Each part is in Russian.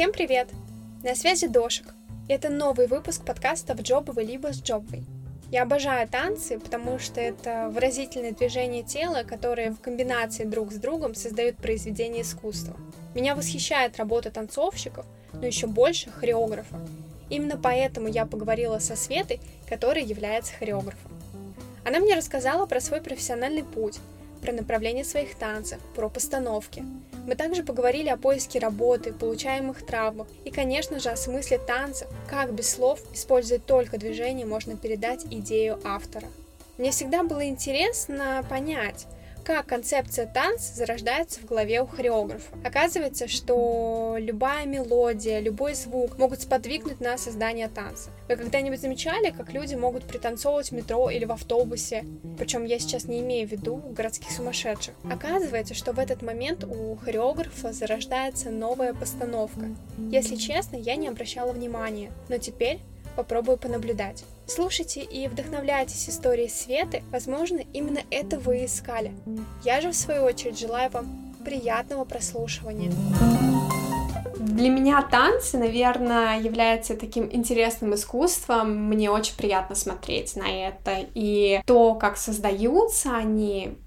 Всем привет! На связи Дошик. Это новый выпуск подкаста «В джобовой либо с джобовой». Я обожаю танцы, потому что это выразительные движения тела, которые в комбинации друг с другом создают произведение искусства. Меня восхищает работа танцовщиков, но еще больше хореографа. Именно поэтому я поговорила со Светой, которая является хореографом. Она мне рассказала про свой профессиональный путь, про направление своих танцев, про постановки. Мы также поговорили о поиске работы, получаемых травмах и, конечно же, о смысле танца, как без слов, используя только движение, можно передать идею автора. Мне всегда было интересно понять, как концепция танца зарождается в голове у хореографа. Оказывается, что любая мелодия, любой звук могут сподвигнуть на создание танца. Вы когда-нибудь замечали, как люди могут пританцовывать в метро или в автобусе? Причем я сейчас не имею в виду городских сумасшедших. Оказывается, что в этот момент у хореографа зарождается новая постановка. Если честно, я не обращала внимания, но теперь попробую понаблюдать. Слушайте и вдохновляйтесь историей Светы, возможно, именно это вы искали. Я же, в свою очередь, желаю вам приятного прослушивания. Для меня танцы, наверное, являются таким интересным искусством. Мне очень приятно смотреть на это. И то, как создаются они,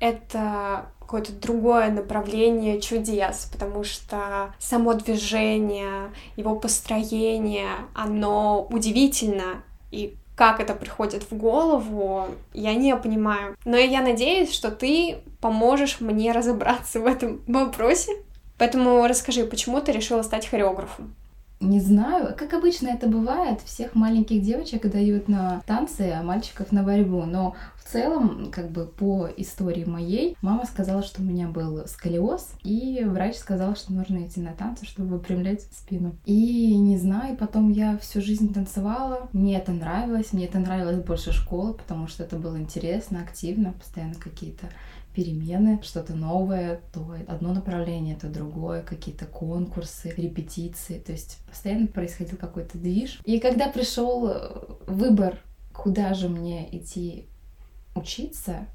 это какое-то другое направление чудес, потому что само движение, его построение, оно удивительно, и как это приходит в голову, я не понимаю. Но я надеюсь, что ты поможешь мне разобраться в этом вопросе. Поэтому расскажи, почему ты решила стать хореографом? Не знаю, как обычно это бывает, всех маленьких девочек дают на танцы, а мальчиков на борьбу. Но в целом, как бы по истории моей, мама сказала, что у меня был сколиоз, и врач сказал, что нужно идти на танцы, чтобы выпрямлять спину. И не знаю, потом я всю жизнь танцевала, мне это нравилось, мне это нравилось больше школы, потому что это было интересно, активно, постоянно какие-то перемены, что-то новое, то одно направление, то другое, какие-то конкурсы, репетиции, то есть постоянно происходил какой-то движ. И когда пришел э, выбор, куда же мне идти учиться,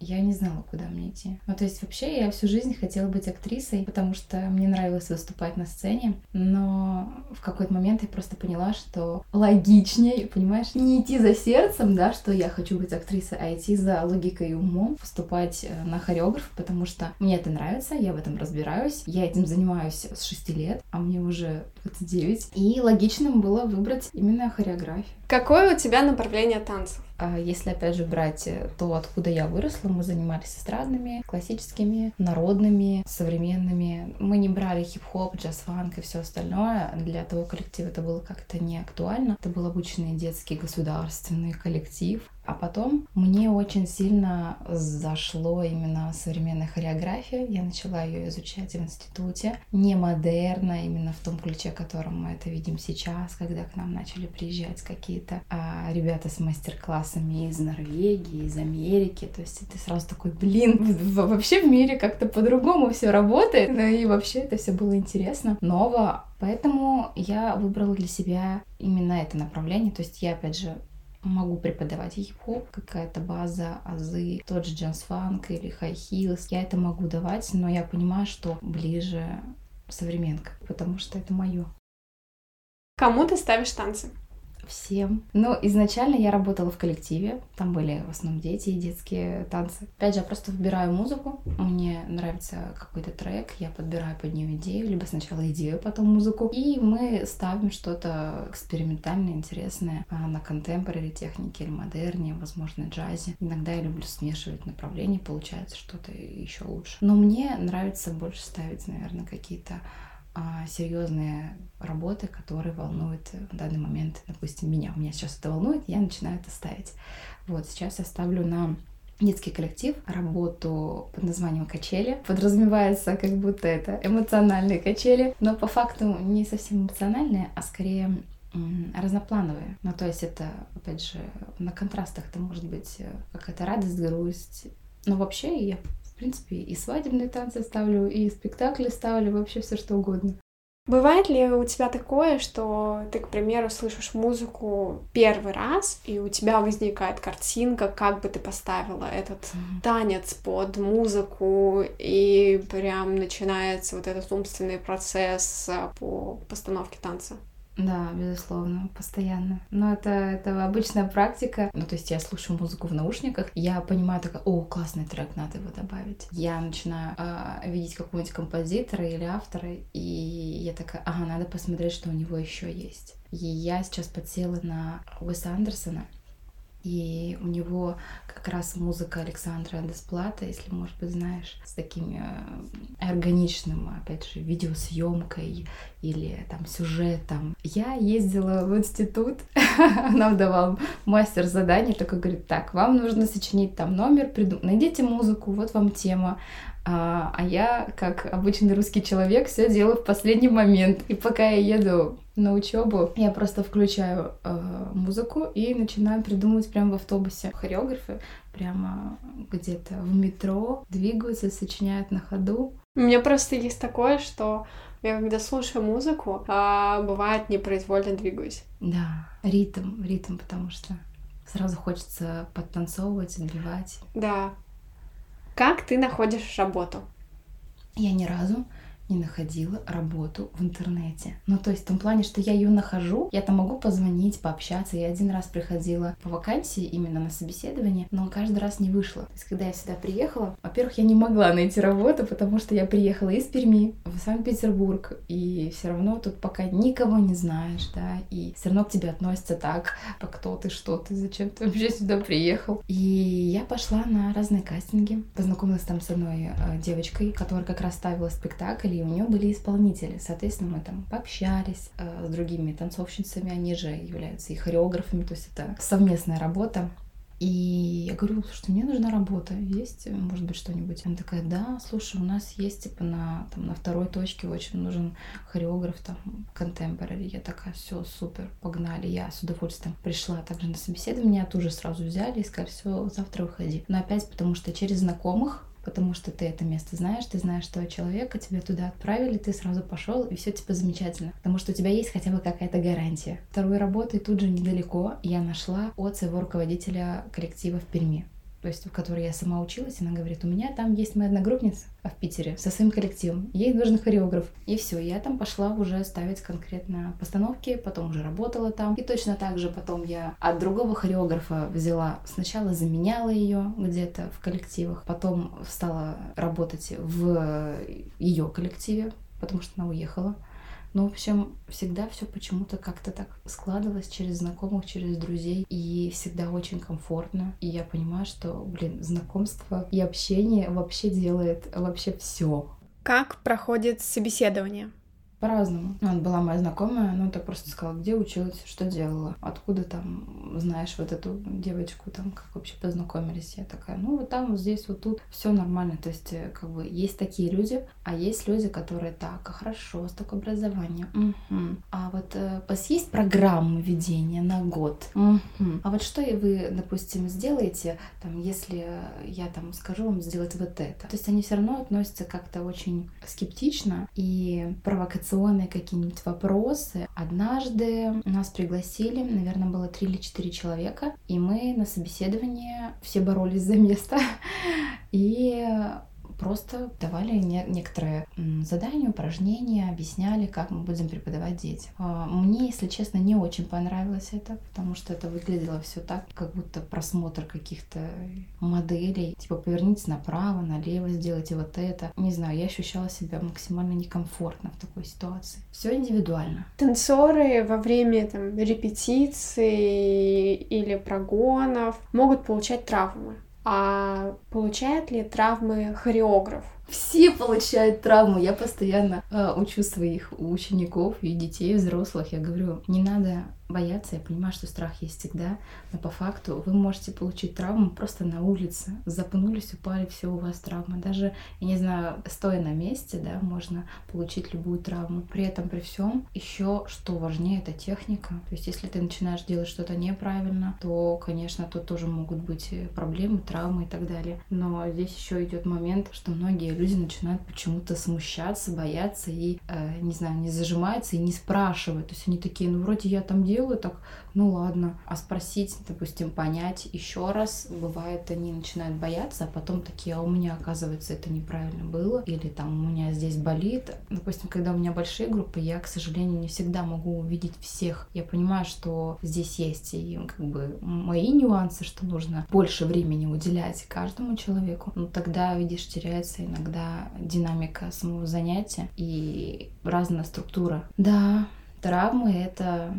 я не знала, куда мне идти. Ну, то есть вообще я всю жизнь хотела быть актрисой, потому что мне нравилось выступать на сцене, но в какой-то момент я просто поняла, что логичнее, понимаешь, не идти за сердцем, да, что я хочу быть актрисой, а идти за логикой и умом, выступать э, на хореограф, потому что мне это нравится, я в этом разбираюсь, я этим занимаюсь с 6 лет, а мне уже 29, и логичным было выбрать именно хореографию. Какое у тебя направление танцев? А если опять же брать э, то, откуда я выросла, мы занимались эстрадными, классическими, народными, современными. Мы не брали хип-хоп, джаз-фанк и все остальное. Для того коллектива это было как-то не актуально. Это был обычный детский государственный коллектив. А потом мне очень сильно зашло именно современная хореография. Я начала ее изучать в институте. Не модерна, именно в том ключе, в котором мы это видим сейчас, когда к нам начали приезжать какие-то а, ребята с мастер-классами из Норвегии, из Америки. То есть ты сразу такой, блин, вообще в мире как-то по-другому все работает. Ну и вообще это все было интересно, ново. Поэтому я выбрала для себя именно это направление. То есть я, опять же, могу преподавать хип-хоп, какая-то база, азы, тот же джаз-фанк или хай-хилс. Я это могу давать, но я понимаю, что ближе современка, потому что это мое. Кому ты ставишь танцы? Всем. Ну, изначально я работала в коллективе, там были в основном дети и детские танцы. Опять же, я просто выбираю музыку, мне нравится какой-то трек, я подбираю под нее идею, либо сначала идею, потом музыку, и мы ставим что-то экспериментальное, интересное а, на контемпорари технике или модерне, возможно, джазе. Иногда я люблю смешивать направления, получается что-то еще лучше. Но мне нравится больше ставить, наверное, какие-то серьезные работы, которые волнуют в данный момент, допустим, меня. У меня сейчас это волнует, я начинаю это ставить. Вот, сейчас я ставлю на детский коллектив, работу под названием «Качели». Подразумевается, как будто это эмоциональные качели, но по факту не совсем эмоциональные, а скорее разноплановые. Ну, то есть это, опять же, на контрастах это может быть э, какая-то радость, грусть. Но вообще я в принципе, и свадебные танцы ставлю, и спектакли ставлю, вообще все что угодно. Бывает ли у тебя такое, что ты, к примеру, слышишь музыку первый раз, и у тебя возникает картинка, как бы ты поставила этот mm-hmm. танец под музыку, и прям начинается вот этот умственный процесс а, по постановке танца? Да, безусловно, постоянно. Но это, это обычная практика. Ну, то есть я слушаю музыку в наушниках, я понимаю такая, о, классный трек, надо его добавить. Я начинаю э, видеть какого-нибудь композитора или автора, и я такая, ага, надо посмотреть, что у него еще есть. И я сейчас подсела на Уэса Андерсона, и у него как раз музыка Александра Десплата, если, может быть, знаешь, с таким э, органичным, опять же, видеосъемкой или там сюжетом. Я ездила в институт, нам давал мастер задание, такой говорит, так, вам нужно сочинить там номер, придум... найдите музыку, вот вам тема. А, а я, как обычный русский человек, все делаю в последний момент. И пока я еду на учебу, я просто включаю э, музыку и начинаю придумывать прямо в автобусе. Хореографы прямо где-то в метро двигаются, сочиняют на ходу. У меня просто есть такое, что я когда слушаю музыку, а, бывает непроизвольно двигаюсь. Да, ритм, ритм, потому что сразу хочется подтанцовывать, отбивать. Да. Как ты находишь работу? Я ни разу не находила работу в интернете. Ну, то есть в том плане, что я ее нахожу, я там могу позвонить, пообщаться. Я один раз приходила по вакансии именно на собеседование, но каждый раз не вышло. То есть, когда я сюда приехала, во-первых, я не могла найти работу, потому что я приехала из Перми в Санкт-Петербург, и все равно тут пока никого не знаешь, да, и все равно к тебе относятся так, а кто ты, что ты, зачем ты вообще сюда приехал. И я пошла на разные кастинги, познакомилась там с одной э, девочкой, которая как раз ставила спектакль, и у нее были исполнители. Соответственно, мы там пообщались э, с другими танцовщицами, они же являются и хореографами, то есть это совместная работа. И я говорю, что мне нужна работа, есть, может быть, что-нибудь? Она такая, да, слушай, у нас есть, типа, на, там, на второй точке очень нужен хореограф, там, contemporary. Я такая, все, супер, погнали. Я с удовольствием пришла также на собеседование, меня тоже сразу взяли и сказали, все, завтра выходи. Но опять потому что через знакомых потому что ты это место знаешь, ты знаешь того человека, тебя туда отправили, ты сразу пошел, и все типа замечательно, потому что у тебя есть хотя бы какая-то гарантия. Второй работы тут же недалеко я нашла от своего руководителя коллектива в Перми то есть в которой я сама училась, она говорит, у меня там есть моя одногруппница в Питере со своим коллективом, ей нужен хореограф. И все, я там пошла уже ставить конкретно постановки, потом уже работала там. И точно так же потом я от другого хореографа взяла, сначала заменяла ее где-то в коллективах, потом стала работать в ее коллективе, потому что она уехала. Ну, в общем, всегда все почему-то как-то так складывалось через знакомых, через друзей. И всегда очень комфортно. И я понимаю, что, блин, знакомство и общение вообще делает вообще все. Как проходит собеседование? По-разному. Ну, вот была моя знакомая, ну, так просто сказала, где училась, что делала, откуда там знаешь вот эту девочку, там, как вообще познакомились. Я такая, ну, вот там, вот здесь, вот тут, все нормально. То есть, э, как бы, есть такие люди, а есть люди, которые так, а хорошо, столько образования. Угу. А вот э, у вас есть программа ведения на год? Угу. А вот что вы, допустим, сделаете, там, если я там скажу вам сделать вот это? То есть они все равно относятся как-то очень скептично и провокационно провокационные какие-нибудь вопросы. Однажды нас пригласили, наверное, было три или четыре человека, и мы на собеседование все боролись за место. И просто давали не, некоторые задания, упражнения, объясняли, как мы будем преподавать детям. А, мне, если честно, не очень понравилось это, потому что это выглядело все так, как будто просмотр каких-то моделей. Типа повернитесь направо, налево, сделайте вот это. Не знаю, я ощущала себя максимально некомфортно в такой ситуации. Все индивидуально. Танцоры во время там, репетиций или прогонов могут получать травмы. А получает ли травмы хореограф? Все получают травму. Я постоянно э, учу своих учеников и детей, взрослых. Я говорю, не надо бояться. Я понимаю, что страх есть всегда. Но по факту вы можете получить травму просто на улице. Запнулись, упали, все, у вас травма. Даже, я не знаю, стоя на месте, да, можно получить любую травму. При этом, при всем, еще что важнее, это техника. То есть, если ты начинаешь делать что-то неправильно, то, конечно, тут тоже могут быть проблемы, травмы и так далее. Но здесь еще идет момент, что многие люди начинают почему-то смущаться, бояться и, э, не знаю, не зажимаются и не спрашивают. То есть они такие, ну вроде я там делаю, так, ну ладно. А спросить, допустим, понять еще раз, бывает, они начинают бояться, а потом такие, а у меня, оказывается, это неправильно было, или там у меня здесь болит. Допустим, когда у меня большие группы, я, к сожалению, не всегда могу увидеть всех. Я понимаю, что здесь есть и как бы мои нюансы, что нужно больше времени уделять каждому человеку. Но тогда, видишь, теряется иногда динамика самого занятия и разная структура. Да, травмы — это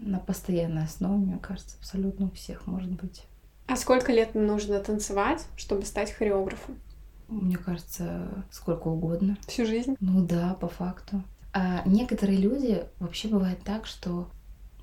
на постоянной основе, мне кажется, абсолютно у всех может быть. А сколько лет нужно танцевать, чтобы стать хореографом? Мне кажется, сколько угодно. Всю жизнь? Ну да, по факту. А некоторые люди вообще бывает так, что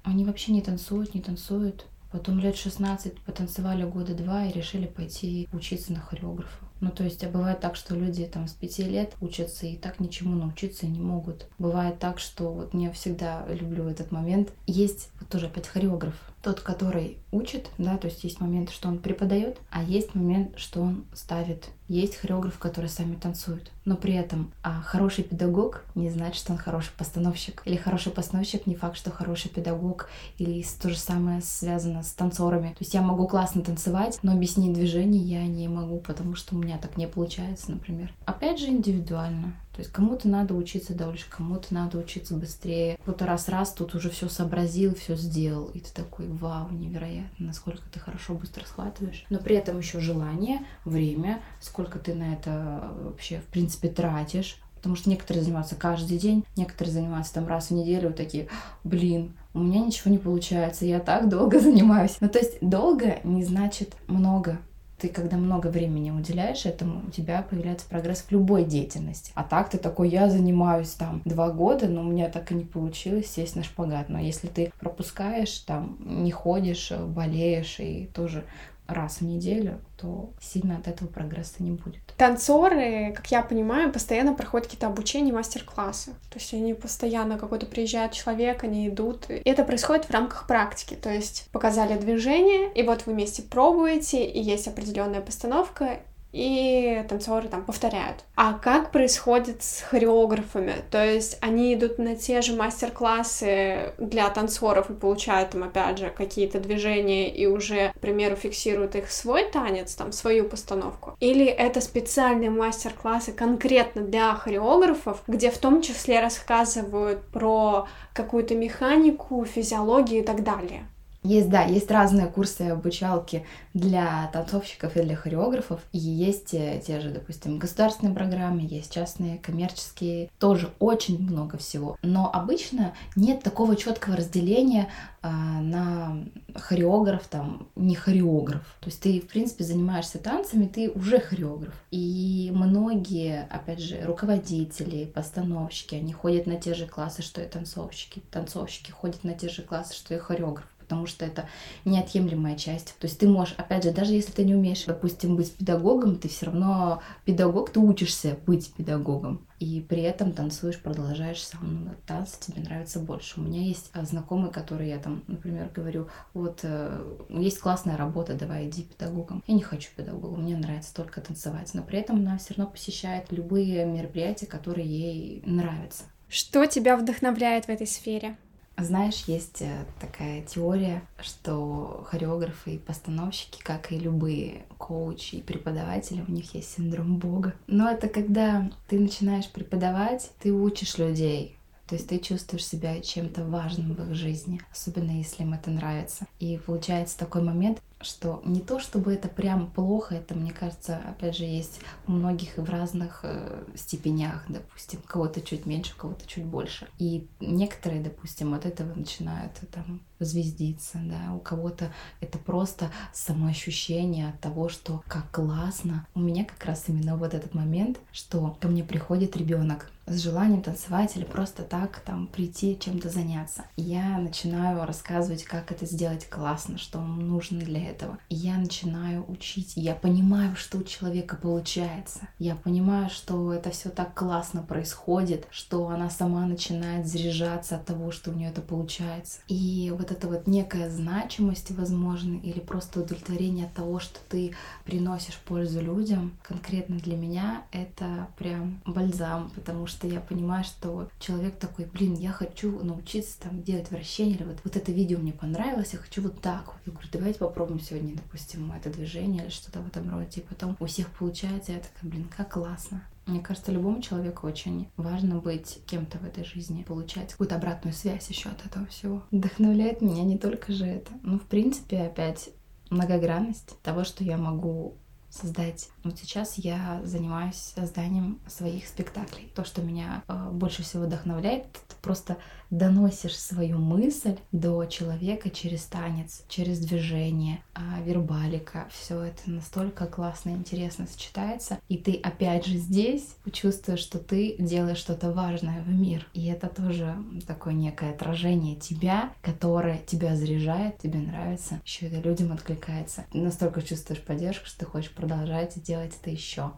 они вообще не танцуют, не танцуют. Потом лет 16 потанцевали года два и решили пойти учиться на хореографа. Ну, то есть, а бывает так, что люди там с пяти лет учатся и так ничему научиться не могут. Бывает так, что вот я всегда люблю этот момент. Есть вот тоже опять хореограф, тот, который учит, да, то есть есть момент, что он преподает, а есть момент, что он ставит. Есть хореограф, который сами танцуют. Но при этом а хороший педагог не значит, что он хороший постановщик. Или хороший постановщик не факт, что хороший педагог. Или то же самое связано с танцорами. То есть я могу классно танцевать, но объяснить движение я не могу, потому что у меня так не получается, например. Опять же, индивидуально. То есть кому-то надо учиться дольше, кому-то надо учиться быстрее. Кто-то раз-раз тут уже все сообразил, все сделал. И ты такой, вау, невероятно, насколько ты хорошо быстро схватываешь. Но при этом еще желание, время, сколько ты на это вообще, в принципе, тратишь. Потому что некоторые занимаются каждый день, некоторые занимаются там раз в неделю, вот такие, блин, у меня ничего не получается, я так долго занимаюсь. Ну, то есть долго не значит много ты когда много времени уделяешь этому, у тебя появляется прогресс в любой деятельности. А так ты такой, я занимаюсь там два года, но у меня так и не получилось сесть на шпагат. Но если ты пропускаешь, там, не ходишь, болеешь и тоже раз в неделю, то сильно от этого прогресса не будет. Танцоры, как я понимаю, постоянно проходят какие-то обучения, мастер-классы. То есть они постоянно какой-то приезжает человек, они идут. И это происходит в рамках практики. То есть показали движение, и вот вы вместе пробуете, и есть определенная постановка, и танцоры там повторяют. А как происходит с хореографами? То есть они идут на те же мастер-классы для танцоров и получают там, опять же, какие-то движения и уже, к примеру, фиксируют их свой танец, там, свою постановку? Или это специальные мастер-классы конкретно для хореографов, где в том числе рассказывают про какую-то механику, физиологию и так далее? Есть, да, есть разные курсы обучалки для танцовщиков и для хореографов. И есть э, те же, допустим, государственные программы, есть частные, коммерческие. Тоже очень много всего. Но обычно нет такого четкого разделения а, на хореограф, там, не хореограф. То есть ты, в принципе, занимаешься танцами, ты уже хореограф. И многие, опять же, руководители, постановщики, они ходят на те же классы, что и танцовщики. Танцовщики ходят на те же классы, что и хореограф потому что это неотъемлемая часть. То есть ты можешь, опять же, даже если ты не умеешь, допустим, быть педагогом, ты все равно педагог, ты учишься быть педагогом. И при этом танцуешь, продолжаешь сам ну, тебе нравится больше. У меня есть а, знакомые, которые я там, например, говорю, вот э, есть классная работа, давай иди педагогом. Я не хочу педагогом, мне нравится только танцевать. Но при этом она все равно посещает любые мероприятия, которые ей нравятся. Что тебя вдохновляет в этой сфере? Знаешь, есть э, такая теория, что хореографы и постановщики, как и любые коучи и преподаватели, у них есть синдром Бога. Но это когда ты начинаешь преподавать, ты учишь людей, то есть ты чувствуешь себя чем-то важным в их жизни, особенно если им это нравится. И получается такой момент, что не то чтобы это прям плохо, это, мне кажется, опять же, есть у многих в разных э, степенях, допустим, кого-то чуть меньше, кого-то чуть больше. И некоторые, допустим, от этого начинают там звездиться, да, у кого-то это просто самоощущение от того, что как классно. У меня как раз именно вот этот момент, что ко мне приходит ребенок, с желанием танцевать или просто так там прийти чем-то заняться. Я начинаю рассказывать, как это сделать классно, что нужно для этого. Я начинаю учить. Я понимаю, что у человека получается. Я понимаю, что это все так классно происходит, что она сама начинает заряжаться от того, что у нее это получается. И вот эта вот некая значимость, возможно, или просто удовлетворение от того, что ты приносишь пользу людям, конкретно для меня это прям бальзам, потому что я понимаю, что человек такой, блин, я хочу научиться там делать вращение, или вот, вот это видео мне понравилось, я хочу вот так. Я говорю, давайте попробуем сегодня, допустим, это движение или что-то в этом роде. И потом у всех получается, я такая, блин, как классно. Мне кажется, любому человеку очень важно быть кем-то в этой жизни, получать какую-то обратную связь еще от этого всего. Вдохновляет меня не только же это. Ну, в принципе, опять многогранность того, что я могу создать. Вот сейчас я занимаюсь созданием своих спектаклей. То, что меня э, больше всего вдохновляет, это просто доносишь свою мысль до человека через танец, через движение, а вербалика. Все это настолько классно и интересно сочетается. И ты опять же здесь чувствуешь, что ты делаешь что-то важное в мир. И это тоже такое некое отражение тебя, которое тебя заряжает, тебе нравится, еще это людям откликается. настолько чувствуешь поддержку, что ты хочешь продолжать делать это еще.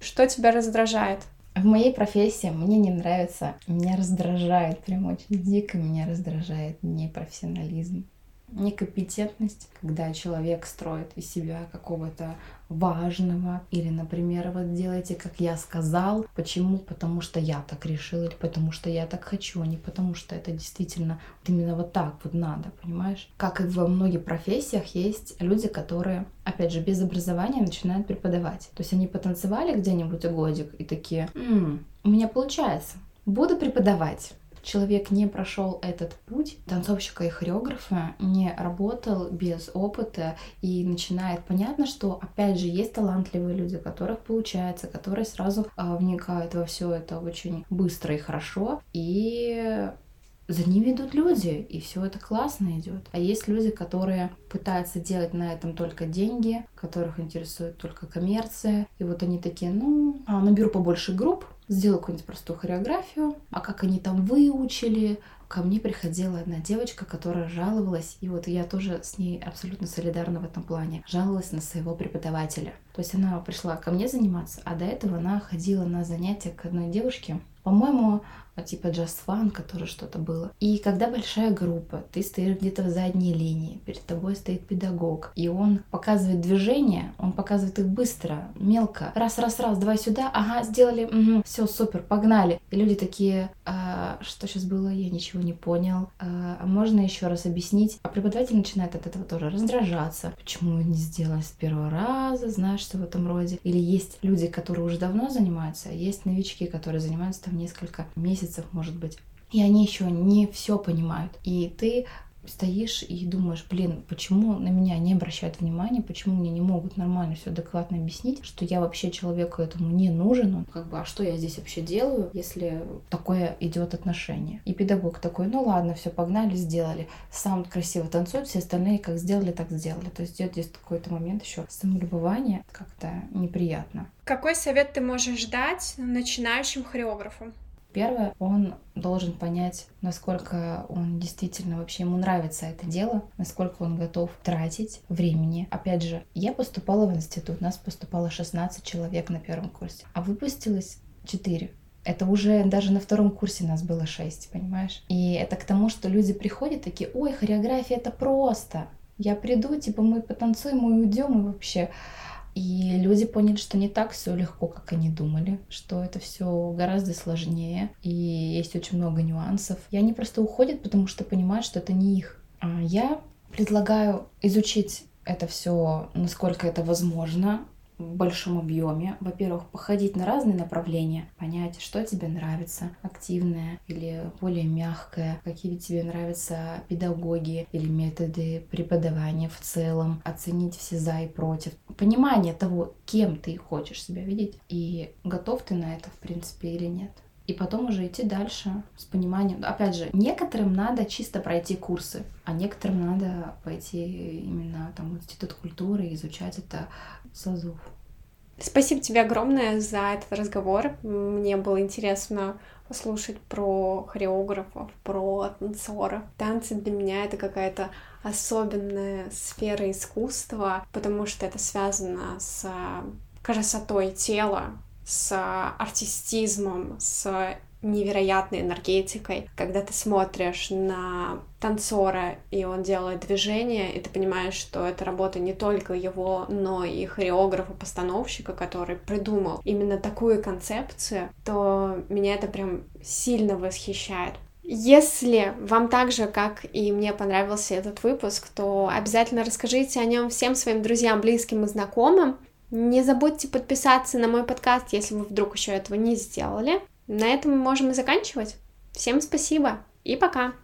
Что тебя раздражает? В моей профессии мне не нравится, меня раздражает, прям очень дико меня раздражает непрофессионализм некомпетентность, когда человек строит из себя какого-то важного, или, например, вот делайте, как я сказал. Почему? Потому что я так решил, или потому что я так хочу, а не потому что это действительно вот именно вот так вот надо, понимаешь? Как и во многих профессиях есть люди, которые, опять же, без образования начинают преподавать. То есть они потанцевали где-нибудь годик и такие, м-м, у меня получается, буду преподавать человек не прошел этот путь танцовщика и хореографа, не работал без опыта и начинает понятно, что опять же есть талантливые люди, которых получается, которые сразу а, вникают во все это очень быстро и хорошо, и за ними идут люди, и все это классно идет. А есть люди, которые пытаются делать на этом только деньги, которых интересует только коммерция. И вот они такие, ну, а, наберу побольше групп, сделаю какую-нибудь простую хореографию, а как они там выучили, ко мне приходила одна девочка, которая жаловалась, и вот я тоже с ней абсолютно солидарна в этом плане, жаловалась на своего преподавателя. То есть она пришла ко мне заниматься, а до этого она ходила на занятия к одной девушке, по-моему, типа Just Fun, который что-то было. И когда большая группа, ты стоишь где-то в задней линии, перед тобой стоит педагог, и он показывает движения, он показывает их быстро, мелко. Раз, раз, раз, давай сюда, ага, сделали, угу, все, супер, погнали. И люди такие, а, что сейчас было, я ничего не понял, а, а можно еще раз объяснить? А преподаватель начинает от этого тоже раздражаться. Почему не сделали с первого раза, знаешь, что в этом роде? Или есть люди, которые уже давно занимаются, а есть новички, которые занимаются там несколько месяцев, может быть. И они еще не все понимают. И ты стоишь и думаешь, блин, почему на меня не обращают внимания, почему мне не могут нормально все адекватно объяснить, что я вообще человеку этому не нужен, ну, как бы, а что я здесь вообще делаю, если такое идет отношение. И педагог такой, ну ладно, все, погнали, сделали. Сам красиво танцует, все остальные как сделали, так сделали. То есть идет здесь какой-то момент еще самолюбование как-то неприятно. Какой совет ты можешь дать начинающим хореографам? Первое, он должен понять, насколько он действительно вообще ему нравится это дело, насколько он готов тратить времени. Опять же, я поступала в институт, нас поступало 16 человек на первом курсе, а выпустилось 4. Это уже даже на втором курсе нас было 6, понимаешь? И это к тому, что люди приходят такие, ой, хореография это просто. Я приду, типа мы потанцуем и уйдем, и вообще и люди поняли, что не так все легко, как они думали, что это все гораздо сложнее, и есть очень много нюансов. И они просто уходят, потому что понимают, что это не их. А я предлагаю изучить это все, насколько это возможно, большом объеме. Во-первых, походить на разные направления, понять, что тебе нравится, активное или более мягкое, какие тебе нравятся педагоги или методы преподавания в целом, оценить все за и против. Понимание того, кем ты хочешь себя видеть и готов ты на это, в принципе, или нет и потом уже идти дальше с пониманием. Опять же, некоторым надо чисто пройти курсы, а некоторым надо пойти именно там в институт культуры и изучать это созов. Спасибо тебе огромное за этот разговор. Мне было интересно послушать про хореографов, про танцоров. Танцы для меня это какая-то особенная сфера искусства, потому что это связано с красотой тела, с артистизмом, с невероятной энергетикой, когда ты смотришь на танцора, и он делает движение, и ты понимаешь, что это работа не только его, но и хореографа-постановщика, который придумал именно такую концепцию, то меня это прям сильно восхищает. Если вам так же, как и мне понравился этот выпуск, то обязательно расскажите о нем всем своим друзьям, близким и знакомым. Не забудьте подписаться на мой подкаст, если вы вдруг еще этого не сделали. На этом мы можем и заканчивать. Всем спасибо и пока!